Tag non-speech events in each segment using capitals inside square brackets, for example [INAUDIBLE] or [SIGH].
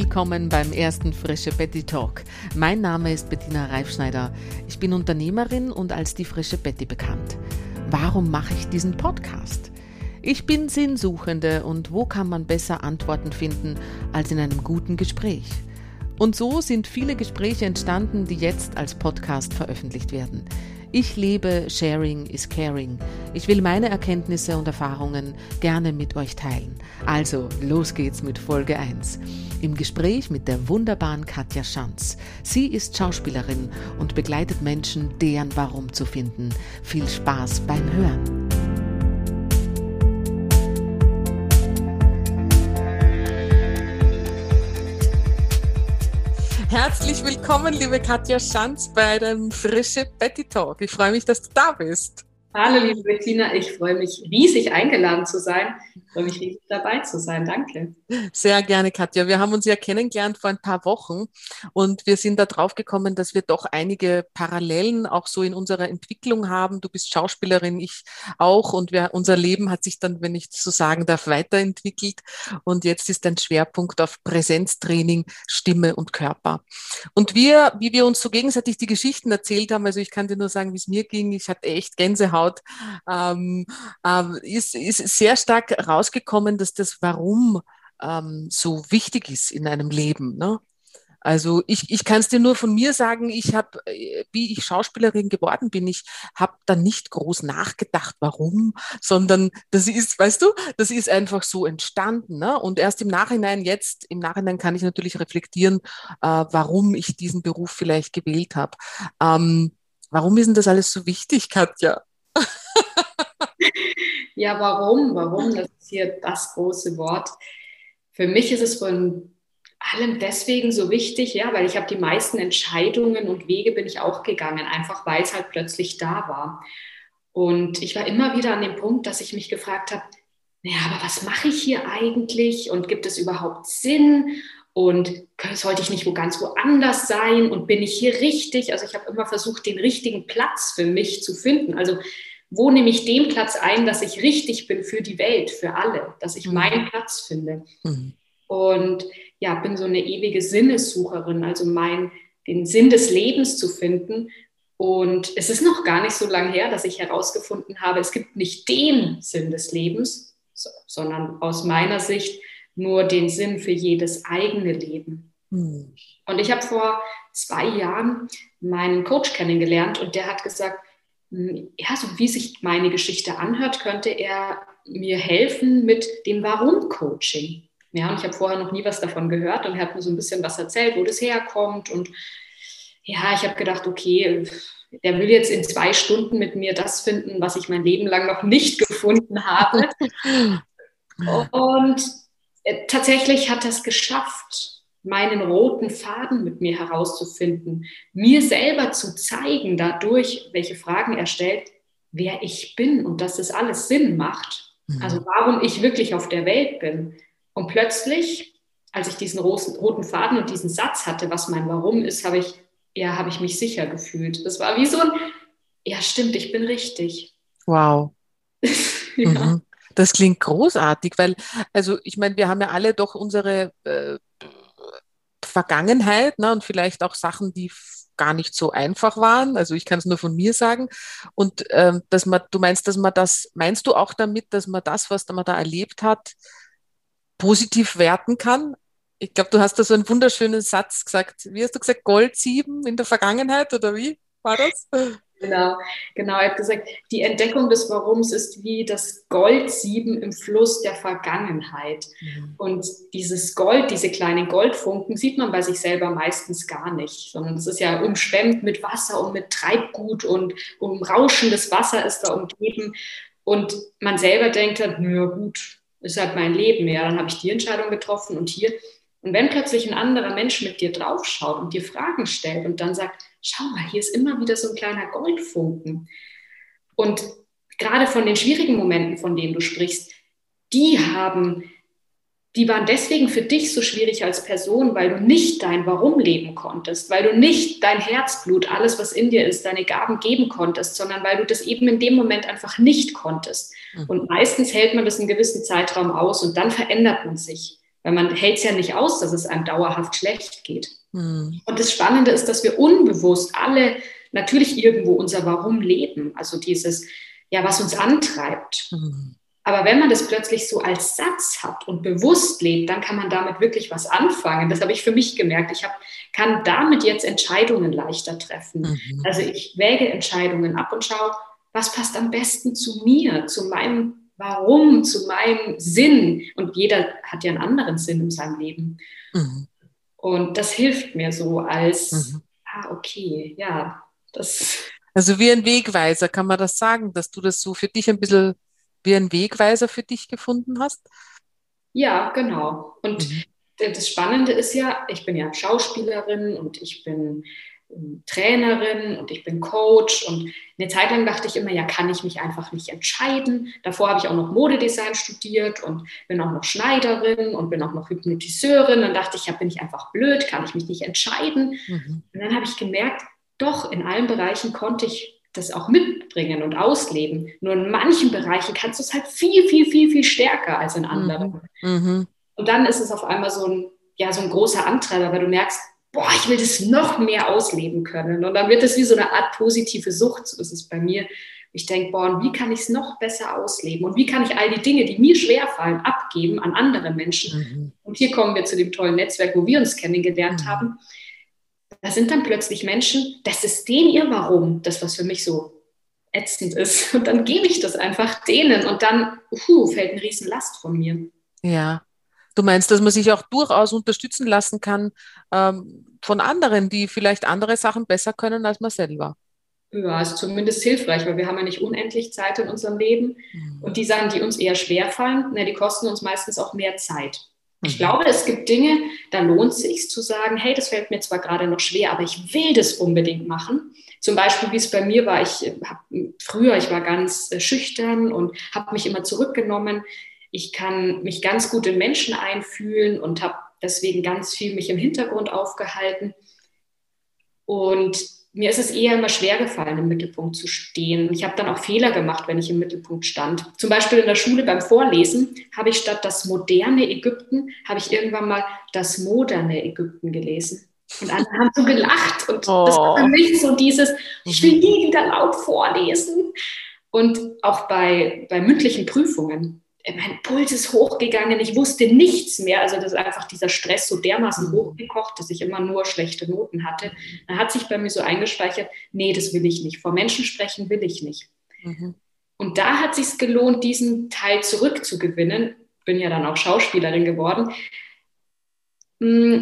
Willkommen beim ersten Frische Betty Talk. Mein Name ist Bettina Reifschneider. Ich bin Unternehmerin und als die Frische Betty bekannt. Warum mache ich diesen Podcast? Ich bin Sinnsuchende und wo kann man besser Antworten finden als in einem guten Gespräch? Und so sind viele Gespräche entstanden, die jetzt als Podcast veröffentlicht werden. Ich lebe Sharing is Caring. Ich will meine Erkenntnisse und Erfahrungen gerne mit euch teilen. Also, los geht's mit Folge 1. Im Gespräch mit der wunderbaren Katja Schanz. Sie ist Schauspielerin und begleitet Menschen, deren Warum zu finden. Viel Spaß beim Hören. Herzlich willkommen, liebe Katja Schanz, bei dem Frische Betty Talk. Ich freue mich, dass du da bist. Hallo, liebe Bettina. Ich freue mich riesig eingeladen zu sein. Freue mich riesig dabei zu sein. Danke. Sehr gerne, Katja. Wir haben uns ja kennengelernt vor ein paar Wochen und wir sind da drauf gekommen, dass wir doch einige Parallelen auch so in unserer Entwicklung haben. Du bist Schauspielerin, ich auch und wir, unser Leben hat sich dann, wenn ich so sagen darf, weiterentwickelt und jetzt ist ein Schwerpunkt auf Präsenztraining, Stimme und Körper. Und wir, wie wir uns so gegenseitig die Geschichten erzählt haben, also ich kann dir nur sagen, wie es mir ging, ich hatte echt Gänsehaut ähm, ähm, ist, ist sehr stark rausgekommen, dass das Warum ähm, so wichtig ist in einem Leben. Ne? Also ich, ich kann es dir nur von mir sagen, ich habe, äh, wie ich Schauspielerin geworden bin, ich habe da nicht groß nachgedacht, warum, sondern das ist, weißt du, das ist einfach so entstanden. Ne? Und erst im Nachhinein, jetzt im Nachhinein kann ich natürlich reflektieren, äh, warum ich diesen Beruf vielleicht gewählt habe. Ähm, warum ist denn das alles so wichtig, Katja? [LAUGHS] ja, warum? Warum? Das ist hier das große Wort. Für mich ist es von allem deswegen so wichtig, ja, weil ich habe die meisten Entscheidungen und Wege bin ich auch gegangen, einfach weil es halt plötzlich da war. Und ich war immer wieder an dem Punkt, dass ich mich gefragt habe, naja, aber was mache ich hier eigentlich und gibt es überhaupt Sinn? Und sollte ich nicht wo ganz woanders sein und bin ich hier richtig? Also ich habe immer versucht, den richtigen Platz für mich zu finden. Also wo nehme ich den Platz ein, dass ich richtig bin für die Welt, für alle, dass ich mhm. meinen Platz finde. Mhm. Und ja, bin so eine ewige Sinnessucherin, also mein, den Sinn des Lebens zu finden. Und es ist noch gar nicht so lange her, dass ich herausgefunden habe, es gibt nicht den Sinn des Lebens, sondern aus meiner Sicht nur den Sinn für jedes eigene Leben. Mhm. Und ich habe vor zwei Jahren meinen Coach kennengelernt und der hat gesagt, ja, so wie sich meine Geschichte anhört, könnte er mir helfen mit dem Warum-Coaching. Ja, und ich habe vorher noch nie was davon gehört und er hat mir so ein bisschen was erzählt, wo das herkommt. Und ja, ich habe gedacht, okay, der will jetzt in zwei Stunden mit mir das finden, was ich mein Leben lang noch nicht [LAUGHS] gefunden habe. [LAUGHS] Und äh, tatsächlich hat er es geschafft meinen roten Faden mit mir herauszufinden, mir selber zu zeigen dadurch, welche Fragen er stellt, wer ich bin und dass es alles Sinn macht. Mhm. Also warum ich wirklich auf der Welt bin. Und plötzlich, als ich diesen roten Faden und diesen Satz hatte, was mein Warum ist, habe ich, ja, habe ich mich sicher gefühlt. Das war wie so ein, ja, stimmt, ich bin richtig. Wow. [LAUGHS] ja. Mhm. Das klingt großartig, weil, also ich meine, wir haben ja alle doch unsere äh, Vergangenheit ne, und vielleicht auch Sachen, die gar nicht so einfach waren. Also ich kann es nur von mir sagen. Und ähm, dass man, du meinst, dass man das, meinst du auch damit, dass man das, was man da erlebt hat, positiv werten kann? Ich glaube, du hast da so einen wunderschönen Satz gesagt. Wie hast du gesagt, Gold sieben in der Vergangenheit oder wie war das? Genau, genau. Er hat gesagt, die Entdeckung des Warums ist wie das Goldsieben im Fluss der Vergangenheit. Mhm. Und dieses Gold, diese kleinen Goldfunken, sieht man bei sich selber meistens gar nicht, sondern es ist ja umschwemmt mit Wasser und mit Treibgut und umrauschendes Wasser ist da umgeben. Und man selber denkt dann, na gut, ist halt mein Leben, ja, dann habe ich die Entscheidung getroffen und hier. Und wenn plötzlich ein anderer Mensch mit dir draufschaut und dir Fragen stellt und dann sagt, schau mal, hier ist immer wieder so ein kleiner Goldfunken. Und gerade von den schwierigen Momenten, von denen du sprichst, die haben, die waren deswegen für dich so schwierig als Person, weil du nicht dein Warum leben konntest, weil du nicht dein Herzblut, alles, was in dir ist, deine Gaben geben konntest, sondern weil du das eben in dem Moment einfach nicht konntest. Mhm. Und meistens hält man das einen gewissen Zeitraum aus und dann verändert man sich. Weil man hält es ja nicht aus, dass es einem dauerhaft schlecht geht. Mhm. Und das Spannende ist, dass wir unbewusst alle natürlich irgendwo unser Warum leben. Also dieses, ja, was uns antreibt. Mhm. Aber wenn man das plötzlich so als Satz hat und bewusst lebt, dann kann man damit wirklich was anfangen. Das habe ich für mich gemerkt. Ich hab, kann damit jetzt Entscheidungen leichter treffen. Mhm. Also ich wäge Entscheidungen ab und schaue, was passt am besten zu mir, zu meinem Warum, zu meinem Sinn. Und jeder hat ja einen anderen Sinn in seinem Leben. Mhm. Und das hilft mir so als, mhm. ah, okay, ja, das. Also wie ein Wegweiser, kann man das sagen, dass du das so für dich ein bisschen wie ein Wegweiser für dich gefunden hast? Ja, genau. Und mhm. das Spannende ist ja, ich bin ja Schauspielerin und ich bin Trainerin und ich bin Coach und eine Zeit lang dachte ich immer, ja, kann ich mich einfach nicht entscheiden. Davor habe ich auch noch Modedesign studiert und bin auch noch Schneiderin und bin auch noch Hypnotiseurin. Dann dachte ich, ja, bin ich einfach blöd, kann ich mich nicht entscheiden. Mhm. Und dann habe ich gemerkt, doch, in allen Bereichen konnte ich das auch mitbringen und ausleben. Nur in manchen Bereichen kannst du es halt viel, viel, viel, viel stärker als in anderen. Mhm. mhm. Und dann ist es auf einmal so ein, ja, so ein großer Antreiber, weil du merkst, boah, ich will das noch mehr ausleben können. Und dann wird es wie so eine Art positive Sucht, so ist es bei mir. Ich denke, boah, und wie kann ich es noch besser ausleben? Und wie kann ich all die Dinge, die mir schwerfallen, abgeben an andere Menschen? Mhm. Und hier kommen wir zu dem tollen Netzwerk, wo wir uns kennengelernt mhm. haben da sind dann plötzlich Menschen, das ist denen ihr Warum, das, was für mich so ätzend ist. Und dann gebe ich das einfach denen und dann uh, fällt eine Riesenlast von mir. Ja. Du meinst, dass man sich auch durchaus unterstützen lassen kann ähm, von anderen, die vielleicht andere Sachen besser können als man selber? Ja, ist zumindest hilfreich, weil wir haben ja nicht unendlich Zeit in unserem Leben. Mhm. Und die Sachen, die uns eher schwer fallen, na, die kosten uns meistens auch mehr Zeit. Ich mhm. glaube, es gibt Dinge, da lohnt es sich zu sagen, hey, das fällt mir zwar gerade noch schwer, aber ich will das unbedingt machen. Zum Beispiel, wie es bei mir war, ich hab, früher, ich war ganz äh, schüchtern und habe mich immer zurückgenommen. Ich kann mich ganz gut in Menschen einfühlen und habe deswegen ganz viel mich im Hintergrund aufgehalten. Und mir ist es eher immer schwer gefallen, im Mittelpunkt zu stehen. Ich habe dann auch Fehler gemacht, wenn ich im Mittelpunkt stand. Zum Beispiel in der Schule beim Vorlesen habe ich statt das moderne Ägypten, habe ich irgendwann mal das moderne Ägypten gelesen. Und alle haben so gelacht. Und oh. das war für mich so dieses, ich will nie wieder laut vorlesen. Und auch bei, bei mündlichen Prüfungen mein Puls ist hochgegangen, ich wusste nichts mehr. Also das ist einfach dieser Stress so dermaßen mhm. hochgekocht, dass ich immer nur schlechte Noten hatte. Da hat sich bei mir so eingespeichert, nee, das will ich nicht. Vor Menschen sprechen will ich nicht. Mhm. Und da hat sich gelohnt, diesen Teil zurückzugewinnen. Bin ja dann auch Schauspielerin geworden. Mm,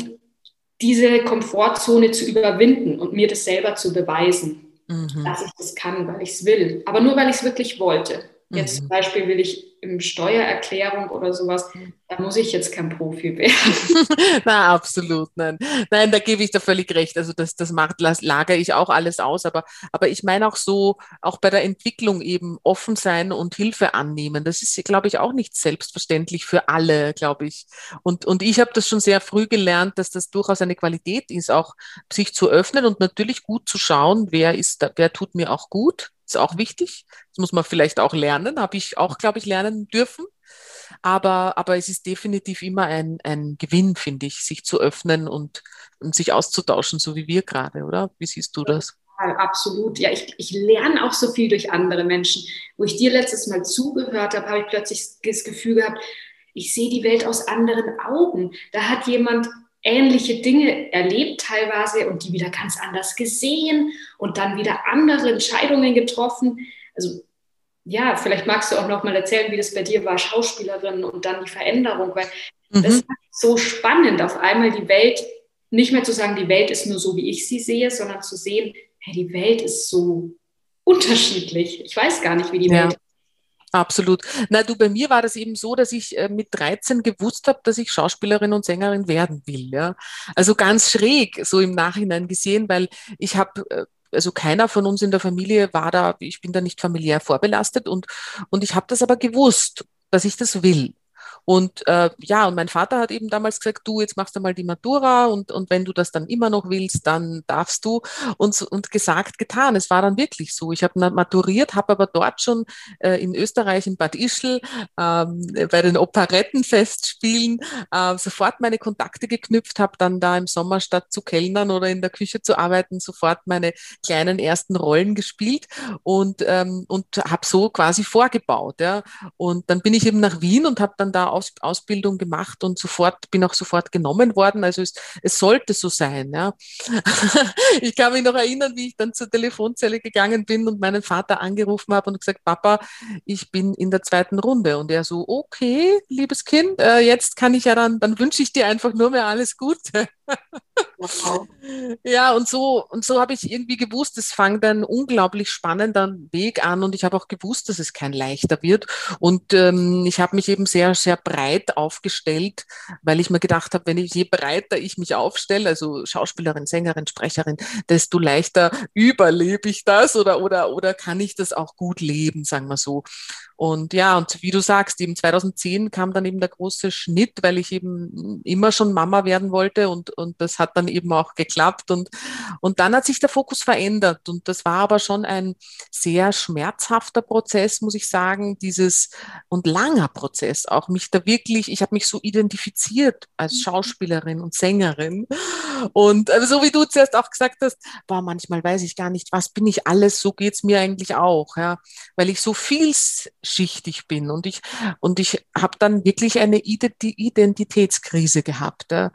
diese Komfortzone zu überwinden und mir das selber zu beweisen, mhm. dass ich das kann, weil ich es will. Aber nur, weil ich es wirklich wollte. Jetzt mhm. zum Beispiel will ich im Steuererklärung oder sowas, da muss ich jetzt kein Profi [LAUGHS] werden. Na, absolut, nein. Nein, da gebe ich dir völlig recht. Also das, das macht, lagere ich auch alles aus. Aber, aber ich meine auch so, auch bei der Entwicklung eben offen sein und Hilfe annehmen. Das ist, glaube ich, auch nicht selbstverständlich für alle, glaube ich. Und, und ich habe das schon sehr früh gelernt, dass das durchaus eine Qualität ist, auch sich zu öffnen und natürlich gut zu schauen, wer ist, da, wer tut mir auch gut ist auch wichtig. Das muss man vielleicht auch lernen, habe ich auch, glaube ich, lernen dürfen. Aber, aber es ist definitiv immer ein, ein Gewinn, finde ich, sich zu öffnen und, und sich auszutauschen, so wie wir gerade, oder? Wie siehst du das? absolut. Ja, ich, ich lerne auch so viel durch andere Menschen. Wo ich dir letztes Mal zugehört habe, habe ich plötzlich das Gefühl gehabt, ich sehe die Welt aus anderen Augen. Da hat jemand ähnliche Dinge erlebt teilweise und die wieder ganz anders gesehen und dann wieder andere Entscheidungen getroffen. Also ja, vielleicht magst du auch noch mal erzählen, wie das bei dir war, Schauspielerin und dann die Veränderung, weil mhm. das ist so spannend, auf einmal die Welt, nicht mehr zu sagen, die Welt ist nur so, wie ich sie sehe, sondern zu sehen, hey, die Welt ist so unterschiedlich. Ich weiß gar nicht, wie die ja. Welt Absolut. Na, du, bei mir war das eben so, dass ich äh, mit 13 gewusst habe, dass ich Schauspielerin und Sängerin werden will. Ja? Also ganz schräg, so im Nachhinein gesehen, weil ich habe äh, also keiner von uns in der Familie war da, ich bin da nicht familiär vorbelastet und, und ich habe das aber gewusst, dass ich das will. Und äh, ja, und mein Vater hat eben damals gesagt, du, jetzt machst du mal die Matura und, und wenn du das dann immer noch willst, dann darfst du. Und, und gesagt, getan. Es war dann wirklich so. Ich habe maturiert, habe aber dort schon äh, in Österreich, in Bad Ischl, ähm, bei den Operettenfestspielen äh, sofort meine Kontakte geknüpft, habe dann da im Sommer statt zu kellnern oder in der Küche zu arbeiten, sofort meine kleinen ersten Rollen gespielt und, ähm, und habe so quasi vorgebaut. Ja. Und dann bin ich eben nach Wien und habe dann da Aus, Ausbildung gemacht und sofort bin auch sofort genommen worden. Also es, es sollte so sein. Ja. [LAUGHS] ich kann mich noch erinnern, wie ich dann zur Telefonzelle gegangen bin und meinen Vater angerufen habe und gesagt, Papa, ich bin in der zweiten Runde. Und er so, okay, liebes Kind, äh, jetzt kann ich ja dann, dann wünsche ich dir einfach nur mehr alles Gute. Ja, und so, und so habe ich irgendwie gewusst, es fängt ein unglaublich spannender Weg an und ich habe auch gewusst, dass es kein leichter wird. Und ähm, ich habe mich eben sehr, sehr breit aufgestellt, weil ich mir gedacht habe, wenn ich je breiter ich mich aufstelle, also Schauspielerin, Sängerin, Sprecherin, desto leichter überlebe ich das oder, oder, oder kann ich das auch gut leben, sagen wir so. Und ja, und wie du sagst, eben 2010 kam dann eben der große Schnitt, weil ich eben immer schon Mama werden wollte und, und das hat dann eben auch geklappt. Und, und dann hat sich der Fokus verändert. Und das war aber schon ein sehr schmerzhafter Prozess, muss ich sagen, dieses und langer Prozess auch, mich da wirklich, ich habe mich so identifiziert als mhm. Schauspielerin und Sängerin. Und also so wie du zuerst auch gesagt hast, war manchmal weiß ich gar nicht, was bin ich alles, so geht's mir eigentlich auch, ja, weil ich so viel vielschichtig bin. Und ich, und ich habe dann wirklich eine Identitätskrise gehabt. Ja.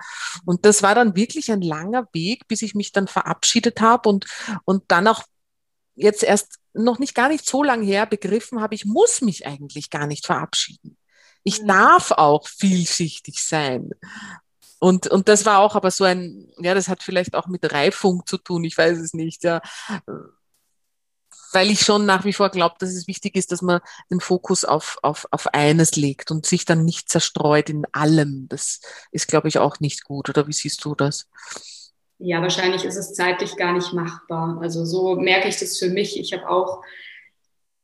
Und das war dann wirklich ein langer Weg, bis ich mich dann verabschiedet habe und, und dann auch jetzt erst noch nicht gar nicht so lange her begriffen habe, ich muss mich eigentlich gar nicht verabschieden. Ich darf auch vielschichtig sein. Und, und das war auch aber so ein, ja, das hat vielleicht auch mit Reifung zu tun, ich weiß es nicht, ja weil ich schon nach wie vor glaube, dass es wichtig ist, dass man den Fokus auf, auf, auf eines legt und sich dann nicht zerstreut in allem. Das ist, glaube ich, auch nicht gut. Oder wie siehst du das? Ja, wahrscheinlich ist es zeitlich gar nicht machbar. Also so merke ich das für mich. Ich habe auch,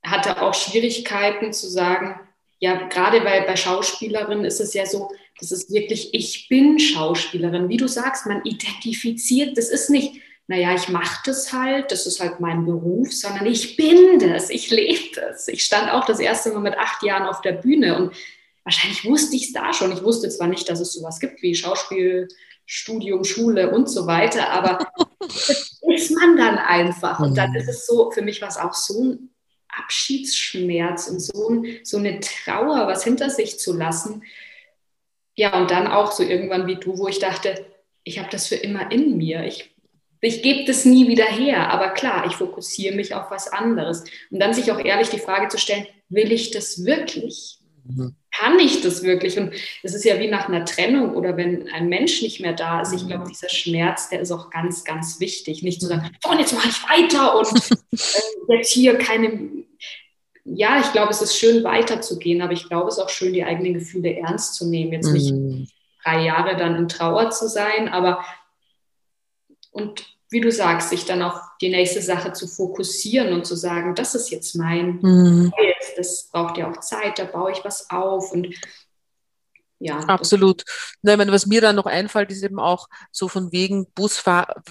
hatte auch Schwierigkeiten zu sagen, ja, gerade weil bei Schauspielerinnen ist es ja so, das ist wirklich, ich bin Schauspielerin. Wie du sagst, man identifiziert, das ist nicht, naja, ich mache das halt, das ist halt mein Beruf, sondern ich bin das, ich lebe das. Ich stand auch das erste Mal mit acht Jahren auf der Bühne und wahrscheinlich wusste ich es da schon. Ich wusste zwar nicht, dass es sowas gibt wie Schauspielstudium, Schule und so weiter, aber das ist man dann einfach. Und dann mhm. ist es so, für mich war es auch so ein Abschiedsschmerz und so, ein, so eine Trauer, was hinter sich zu lassen. Ja, und dann auch so irgendwann wie du, wo ich dachte, ich habe das für immer in mir. Ich ich gebe das nie wieder her, aber klar, ich fokussiere mich auf was anderes. Und dann sich auch ehrlich die Frage zu stellen, will ich das wirklich? Mhm. Kann ich das wirklich? Und es ist ja wie nach einer Trennung oder wenn ein Mensch nicht mehr da ist. Ich glaube, mhm. dieser Schmerz, der ist auch ganz, ganz wichtig. Nicht zu sagen, so, und jetzt mache ich weiter und [LAUGHS] äh, jetzt hier keine. Ja, ich glaube, es ist schön weiterzugehen, aber ich glaube, es ist auch schön, die eigenen Gefühle ernst zu nehmen. Jetzt nicht mhm. drei Jahre dann in Trauer zu sein, aber und wie du sagst, sich dann auf die nächste Sache zu fokussieren und zu sagen, das ist jetzt mein mhm. das braucht ja auch Zeit, da baue ich was auf und ja. Absolut. Nein, was mir dann noch einfällt, ist eben auch so von wegen Busfahr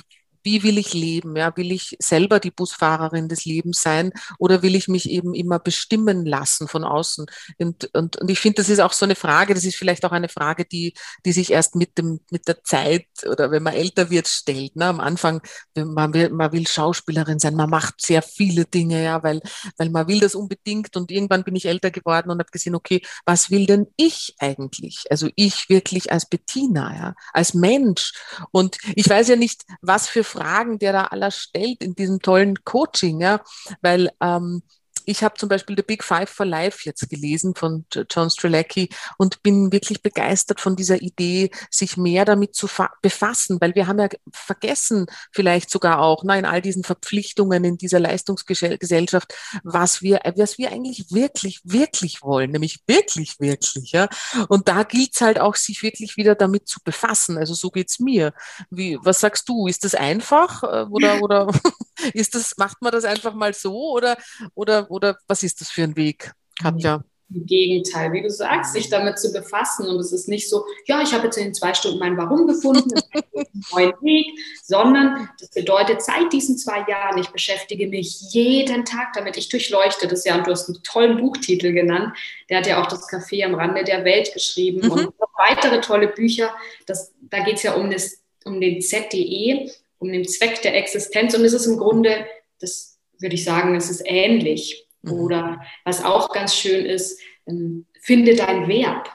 wie will ich leben? Ja, will ich selber die Busfahrerin des Lebens sein oder will ich mich eben immer bestimmen lassen von außen? Und, und, und ich finde, das ist auch so eine Frage, das ist vielleicht auch eine Frage, die, die sich erst mit dem, mit der Zeit oder wenn man älter wird, stellt. Ne? Am Anfang, man will, man will Schauspielerin sein, man macht sehr viele Dinge, ja, weil, weil man will das unbedingt und irgendwann bin ich älter geworden und habe gesehen, okay, was will denn ich eigentlich? Also ich wirklich als Bettina, ja, als Mensch. Und ich weiß ja nicht, was für Fragen der da aller stellt in diesem tollen Coaching, ja, weil ähm, ich habe zum Beispiel The Big Five for Life jetzt gelesen von John Strelacki und bin wirklich begeistert von dieser Idee, sich mehr damit zu befassen, weil wir haben ja vergessen, vielleicht sogar auch na, in all diesen Verpflichtungen in dieser Leistungsgesellschaft, was wir, was wir eigentlich wirklich, wirklich wollen, nämlich wirklich, wirklich. Ja? Und da gilt es halt auch, sich wirklich wieder damit zu befassen. Also so geht's mir. Wie, was sagst du? Ist das einfach äh, oder, oder [LAUGHS] ist das, macht man das einfach mal so oder, oder oder was ist das für ein Weg, Katja? Im Gegenteil, wie du sagst, sich damit zu befassen. Und es ist nicht so, ja, ich habe jetzt in den zwei Stunden mein Warum gefunden, einen neuen Weg, sondern das bedeutet, seit diesen zwei Jahren, ich beschäftige mich jeden Tag damit. Ich durchleuchte das ja und du hast einen tollen Buchtitel genannt. Der hat ja auch das Café am Rande der Welt geschrieben mhm. und noch weitere tolle Bücher. Das, da geht es ja um, das, um den ZDE, um den Zweck der Existenz. Und es ist im Grunde, das würde ich sagen, es ist ähnlich Mhm. Oder was auch ganz schön ist, ähm, finde dein Verb.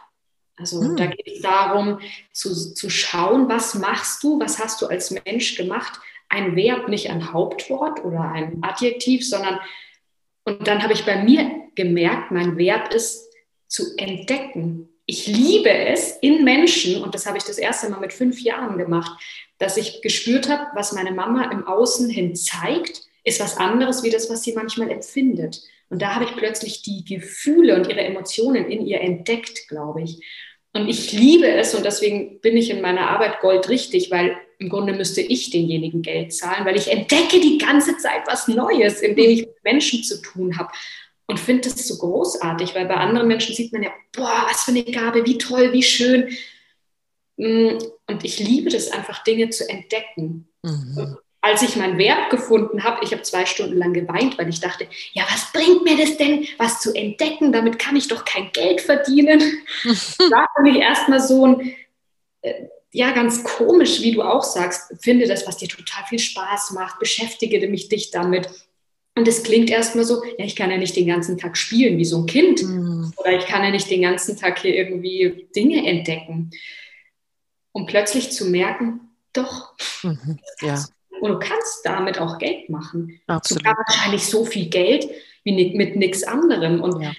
Also mhm. da geht es darum zu, zu schauen, was machst du, was hast du als Mensch gemacht. Ein Verb, nicht ein Hauptwort oder ein Adjektiv, sondern, und dann habe ich bei mir gemerkt, mein Verb ist zu entdecken. Ich liebe es in Menschen, und das habe ich das erste Mal mit fünf Jahren gemacht, dass ich gespürt habe, was meine Mama im Außen hin zeigt, ist was anderes wie das, was sie manchmal empfindet. Und da habe ich plötzlich die Gefühle und ihre Emotionen in ihr entdeckt, glaube ich. Und ich liebe es und deswegen bin ich in meiner Arbeit goldrichtig, weil im Grunde müsste ich denjenigen Geld zahlen, weil ich entdecke die ganze Zeit was Neues, indem ich mit Menschen zu tun habe. Und finde das so großartig, weil bei anderen Menschen sieht man ja, boah, was für eine Gabe, wie toll, wie schön. Mm, und ich liebe das einfach, Dinge zu entdecken. Mhm als ich mein Verb gefunden habe, ich habe zwei Stunden lang geweint, weil ich dachte, ja, was bringt mir das denn, was zu entdecken? Damit kann ich doch kein Geld verdienen. [LAUGHS] da fand ich erstmal so ein, äh, ja, ganz komisch, wie du auch sagst, finde das, was dir total viel Spaß macht, beschäftige mich dich damit. Und es klingt erstmal so, ja, ich kann ja nicht den ganzen Tag spielen wie so ein Kind. Mhm. Oder ich kann ja nicht den ganzen Tag hier irgendwie Dinge entdecken. Und plötzlich zu merken, doch, mhm. ja und du kannst damit auch Geld machen. Absolut. Sogar wahrscheinlich so viel Geld wie mit nichts anderem. Und ja.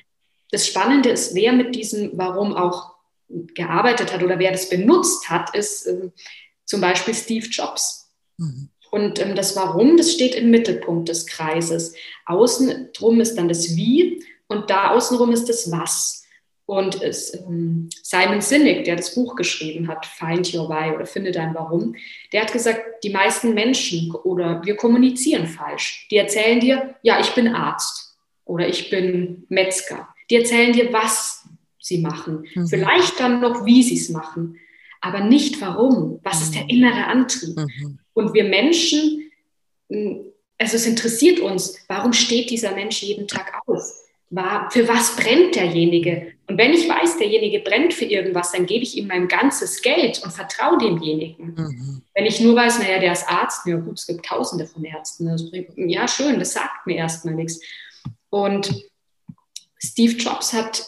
das Spannende ist, wer mit diesem Warum auch gearbeitet hat oder wer das benutzt hat, ist äh, zum Beispiel Steve Jobs. Mhm. Und ähm, das Warum, das steht im Mittelpunkt des Kreises. Außen drum ist dann das Wie und da außenrum ist das Was. Und es, ähm, Simon Sinek, der das Buch geschrieben hat, Find Your Why oder Finde dein Warum, der hat gesagt, die meisten Menschen oder wir kommunizieren falsch. Die erzählen dir, ja, ich bin Arzt oder ich bin Metzger. Die erzählen dir, was sie machen. Mhm. Vielleicht dann noch, wie sie es machen, aber nicht warum. Was ist der innere Antrieb? Mhm. Und wir Menschen, also es interessiert uns, warum steht dieser Mensch jeden Tag auf? war, für was brennt derjenige? Und wenn ich weiß, derjenige brennt für irgendwas, dann gebe ich ihm mein ganzes Geld und vertraue demjenigen. Mhm. Wenn ich nur weiß, naja, der ist Arzt, ja gut, es gibt tausende von Ärzten. Bringt, ja, schön, das sagt mir erstmal nichts. Und Steve Jobs hat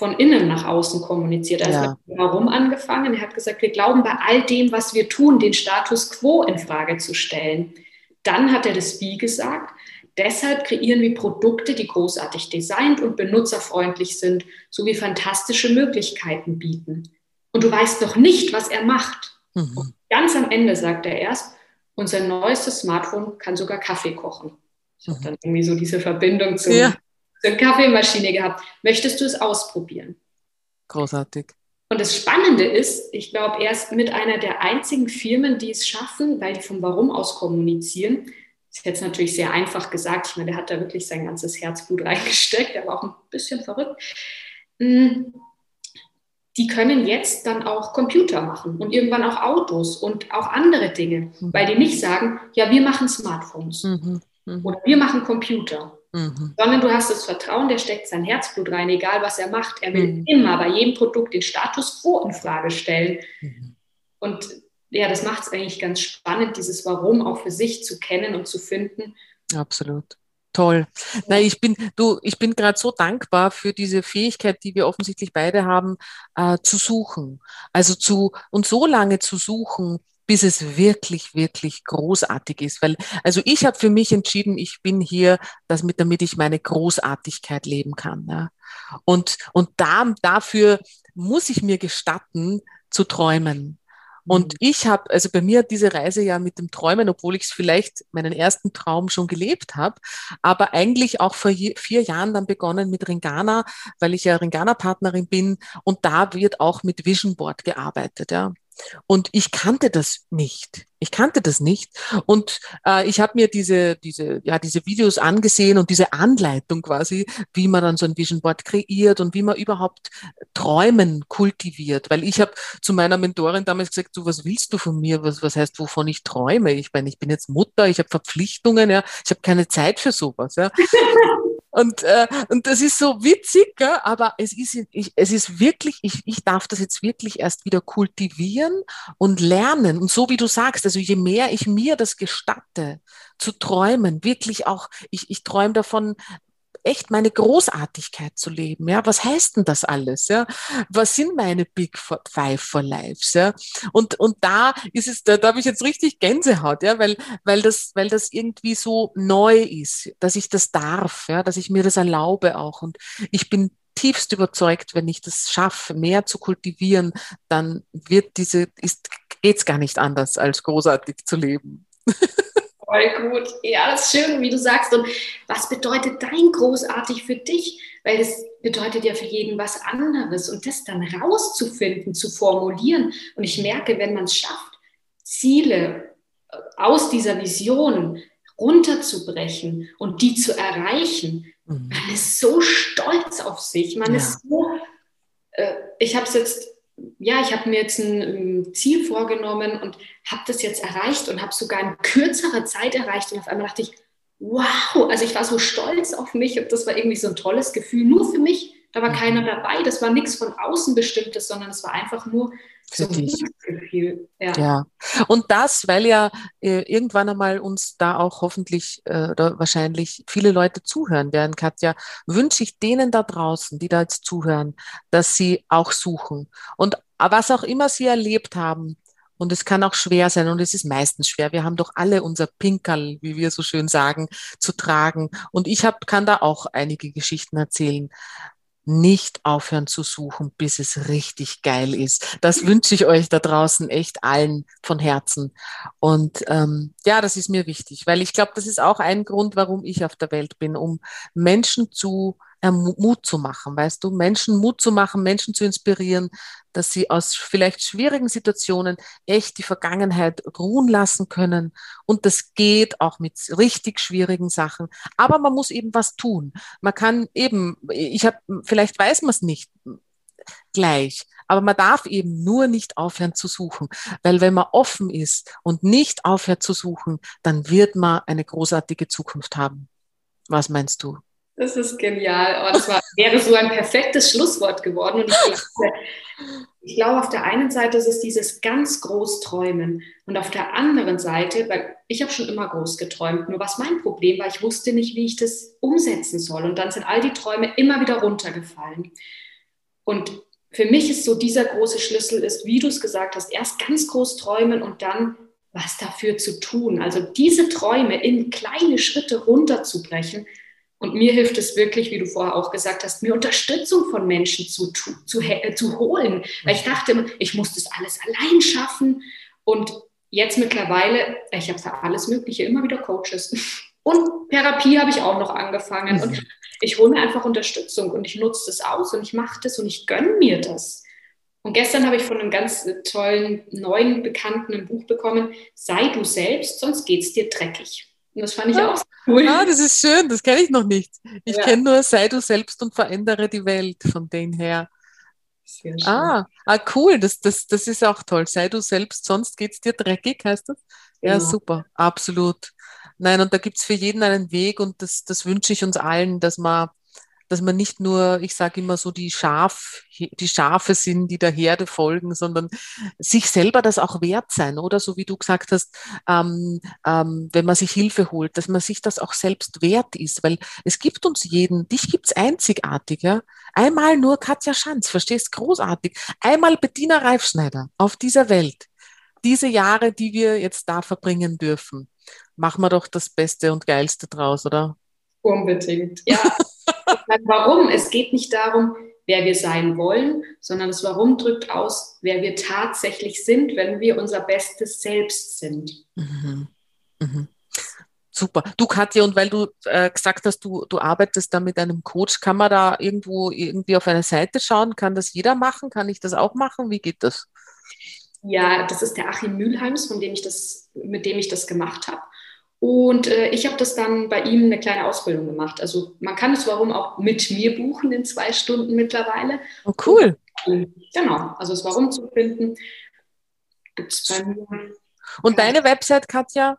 von innen nach außen kommuniziert. Also ja. warum angefangen? Er hat gesagt, wir glauben bei all dem, was wir tun, den Status quo in Frage zu stellen. Dann hat er das Wie gesagt Deshalb kreieren wir Produkte, die großartig designt und benutzerfreundlich sind, sowie fantastische Möglichkeiten bieten. Und du weißt noch nicht, was er macht. Mhm. Ganz am Ende sagt er erst, unser neuestes Smartphone kann sogar Kaffee kochen. Ich habe mhm. dann irgendwie so diese Verbindung zum, ja. Zur Kaffeemaschine gehabt. Möchtest du es ausprobieren? Großartig. Und das Spannende ist, ich glaube, er ist mit einer der einzigen Firmen, die es schaffen, weil die vom Warum aus kommunizieren, ist jetzt natürlich sehr einfach gesagt. Ich meine, der hat da wirklich sein ganzes Herzblut reingesteckt. Er war auch ein bisschen verrückt. Mm, die können jetzt dann auch Computer machen und irgendwann auch Autos und auch andere Dinge, mhm. weil die nicht sagen, ja, wir machen Smartphones mhm. Mhm. oder wir machen Computer. Mhm. Sondern du hast das Vertrauen, der steckt sein Herzblut rein, egal was er macht. Er will mhm. immer bei jedem Produkt den Status quo in Frage stellen. Mhm. Und ja, das macht es eigentlich ganz spannend, dieses Warum auch für sich zu kennen und zu finden. Absolut. Toll. Nein, ich bin, du, ich bin gerade so dankbar für diese Fähigkeit, die wir offensichtlich beide haben, äh, zu suchen. Also zu, und so lange zu suchen, bis es wirklich, wirklich großartig ist. Weil, also ich habe für mich entschieden, ich bin hier, dass mit, damit ich meine Großartigkeit leben kann. Ja. Und, und da, dafür muss ich mir gestatten, zu träumen. Und mhm. ich habe, also bei mir hat diese Reise ja mit dem Träumen, obwohl ich es vielleicht meinen ersten Traum schon gelebt habe, aber eigentlich auch vor vier Jahren dann begonnen mit Ringana, weil ich ja Ringana-Partnerin bin und da wird auch mit Vision Board gearbeitet, ja. Und ich kannte das nicht. Ich kannte das nicht. Und äh, ich habe mir diese, diese, ja, diese Videos angesehen und diese Anleitung quasi, wie man dann so ein Vision Board kreiert und wie man überhaupt Träumen kultiviert. Weil ich habe zu meiner Mentorin damals gesagt, du, was willst du von mir? Was, was heißt, wovon ich träume? Ich meine, ich bin jetzt Mutter, ich habe Verpflichtungen, ja, ich habe keine Zeit für sowas. Ja. [LAUGHS] Und, äh, und das ist so witzig, gell? aber es ist, ich, es ist wirklich, ich, ich darf das jetzt wirklich erst wieder kultivieren und lernen. Und so wie du sagst, also je mehr ich mir das gestatte, zu träumen, wirklich auch, ich, ich träume davon, echt meine Großartigkeit zu leben. Ja, was heißt denn das alles? Ja, was sind meine Big Five for Lives? Ja, und und da ist es, da, da habe ich jetzt richtig Gänsehaut, ja, weil weil das weil das irgendwie so neu ist, dass ich das darf, ja, dass ich mir das erlaube auch. Und ich bin tiefst überzeugt, wenn ich das schaffe, mehr zu kultivieren, dann wird diese ist geht's gar nicht anders als großartig zu leben. [LAUGHS] Voll gut. Ja, das ist schön, wie du sagst. Und was bedeutet dein großartig für dich? Weil das bedeutet ja für jeden was anderes. Und das dann rauszufinden, zu formulieren. Und ich merke, wenn man es schafft, Ziele aus dieser Vision runterzubrechen und die zu erreichen, mhm. man ist so stolz auf sich. Man ja. ist so, äh, ich habe es jetzt ja, ich habe mir jetzt ein, ein, Ziel vorgenommen und habe das jetzt erreicht und habe sogar in kürzerer Zeit erreicht. Und auf einmal dachte ich, wow, also ich war so stolz auf mich und das war irgendwie so ein tolles Gefühl, nur für mich. Da war keiner mhm. dabei, das war nichts von außen bestimmtes, sondern es war einfach nur für so dich. Gefühl. Ja. ja. Und das, weil ja äh, irgendwann einmal uns da auch hoffentlich äh, oder wahrscheinlich viele Leute zuhören werden, Katja, wünsche ich denen da draußen, die da jetzt zuhören, dass sie auch suchen. Und was auch immer sie erlebt haben, und es kann auch schwer sein und es ist meistens schwer. Wir haben doch alle unser Pinkerl, wie wir so schön sagen, zu tragen. Und ich hab, kann da auch einige Geschichten erzählen nicht aufhören zu suchen, bis es richtig geil ist. Das wünsche ich euch da draußen echt allen von Herzen. Und ähm, ja, das ist mir wichtig, weil ich glaube, das ist auch ein Grund, warum ich auf der Welt bin, um Menschen zu Mut zu machen, weißt du, Menschen Mut zu machen, Menschen zu inspirieren, dass sie aus vielleicht schwierigen Situationen echt die Vergangenheit ruhen lassen können. Und das geht auch mit richtig schwierigen Sachen. Aber man muss eben was tun. Man kann eben, ich habe, vielleicht weiß man es nicht gleich, aber man darf eben nur nicht aufhören zu suchen, weil wenn man offen ist und nicht aufhört zu suchen, dann wird man eine großartige Zukunft haben. Was meinst du? Das ist genial. Oh, das war, wäre so ein perfektes Schlusswort geworden. Und ich glaube, ich glaube, auf der einen Seite ist es dieses ganz groß Träumen und auf der anderen Seite, weil ich habe schon immer groß geträumt, nur was mein Problem war, ich wusste nicht, wie ich das umsetzen soll. Und dann sind all die Träume immer wieder runtergefallen. Und für mich ist so dieser große Schlüssel ist, wie du es gesagt hast, erst ganz groß träumen und dann was dafür zu tun. Also diese Träume in kleine Schritte runterzubrechen und mir hilft es wirklich, wie du vorher auch gesagt hast, mir Unterstützung von Menschen zu, zu, zu, äh, zu holen. Weil ich dachte ich muss das alles allein schaffen. Und jetzt mittlerweile, ich habe für alles Mögliche immer wieder Coaches. Und Therapie habe ich auch noch angefangen. Und mhm. ich hole mir einfach Unterstützung und ich nutze das aus und ich mache das und ich gönne mir das. Und gestern habe ich von einem ganz tollen, neuen Bekannten ein Buch bekommen, Sei du selbst, sonst geht es dir dreckig. Und das fand ich auch cool. Ah, das ist schön, das kenne ich noch nicht. Ich ja. kenne nur Sei du selbst und verändere die Welt von denen her. Ah, ah, cool, das, das, das ist auch toll. Sei du selbst, sonst geht es dir dreckig, heißt das? Ja, genau. super, absolut. Nein, und da gibt es für jeden einen Weg und das, das wünsche ich uns allen, dass man dass man nicht nur, ich sage immer so, die, Schaf, die Schafe sind, die der Herde folgen, sondern sich selber das auch wert sein, oder? So wie du gesagt hast, ähm, ähm, wenn man sich Hilfe holt, dass man sich das auch selbst wert ist, weil es gibt uns jeden, dich gibt's einzigartig, ja. Einmal nur Katja Schanz, verstehst, großartig. Einmal Bettina Reifschneider auf dieser Welt. Diese Jahre, die wir jetzt da verbringen dürfen, machen wir doch das Beste und Geilste draus, oder? Unbedingt, ja. [LAUGHS] Warum? Es geht nicht darum, wer wir sein wollen, sondern das Warum drückt aus, wer wir tatsächlich sind, wenn wir unser bestes Selbst sind. Mhm. Mhm. Super. Du, Katja, und weil du äh, gesagt hast, du, du arbeitest da mit einem Coach, kann man da irgendwo irgendwie auf eine Seite schauen? Kann das jeder machen? Kann ich das auch machen? Wie geht das? Ja, das ist der Achim Mülheims, von dem ich das, mit dem ich das gemacht habe. Und äh, ich habe das dann bei ihm eine kleine Ausbildung gemacht. Also man kann es warum auch mit mir buchen in zwei Stunden mittlerweile. Oh, cool. Und, genau, also es warum zu finden, gibt es bei mir. Und deine Website, Katja,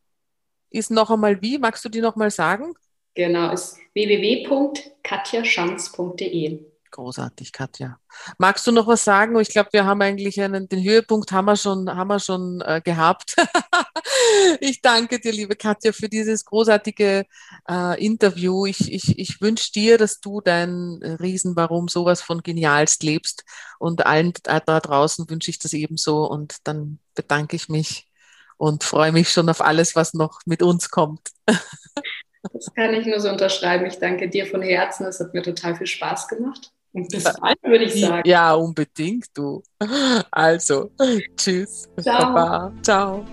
ist noch einmal wie? Magst du die noch mal sagen? Genau, ist www.katjaschanz.de. Großartig, Katja. Magst du noch was sagen? Ich glaube, wir haben eigentlich einen, den Höhepunkt haben wir schon, haben wir schon äh, gehabt. [LAUGHS] ich danke dir, liebe Katja, für dieses großartige äh, Interview. Ich, ich, ich wünsche dir, dass du dein Riesenwarum sowas von genialst lebst und allen da draußen wünsche ich das ebenso und dann bedanke ich mich und freue mich schon auf alles, was noch mit uns kommt. Das kann ich nur so unterschreiben. Ich danke dir von Herzen. Es hat mir total viel Spaß gemacht. Und bis bald, würde ich sagen. Ja, unbedingt, du. Also, [LAUGHS] tschüss. Ciao. Baba. Ciao.